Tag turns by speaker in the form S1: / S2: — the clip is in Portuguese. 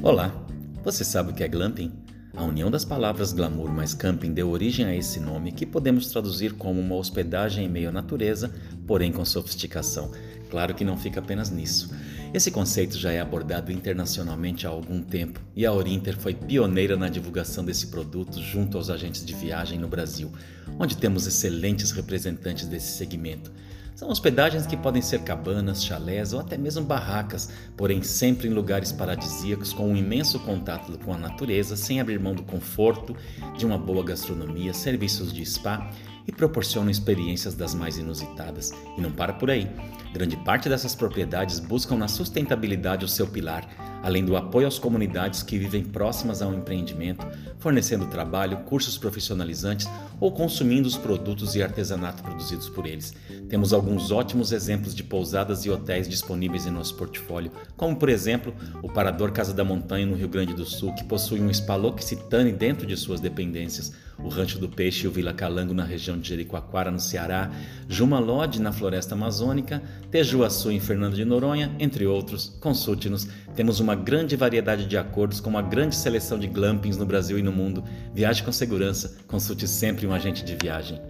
S1: Olá, você sabe o que é glamping? A união das palavras glamour mais camping deu origem a esse nome que podemos traduzir como uma hospedagem em meio à natureza, porém com sofisticação. Claro que não fica apenas nisso. Esse conceito já é abordado internacionalmente há algum tempo e a Orinter foi pioneira na divulgação desse produto junto aos agentes de viagem no Brasil, onde temos excelentes representantes desse segmento. São hospedagens que podem ser cabanas, chalés ou até mesmo barracas, porém sempre em lugares paradisíacos com um imenso contato com a natureza, sem abrir mão do conforto, de uma boa gastronomia, serviços de spa e proporcionam experiências das mais inusitadas. E não para por aí. Grande parte dessas propriedades buscam na sustentabilidade o seu pilar, além do apoio às comunidades que vivem próximas ao empreendimento, fornecendo trabalho, cursos profissionalizantes ou consumindo os produtos e artesanato produzidos por eles. Temos alguns ótimos exemplos de pousadas e hotéis disponíveis em nosso portfólio, como por exemplo o Parador Casa da Montanha no Rio Grande do Sul, que possui um spa L'Occitane dentro de suas dependências, o Rancho do Peixe e o Vila Calango na região de Jericoacoara, no Ceará, Juma Lodge na Floresta Amazônica, Tejuaçu em Fernando de Noronha, entre outros. Consulte-nos. Temos uma grande variedade de acordos com uma grande seleção de glampings no Brasil e no mundo. Viaje com segurança. Consulte sempre um agente de viagem.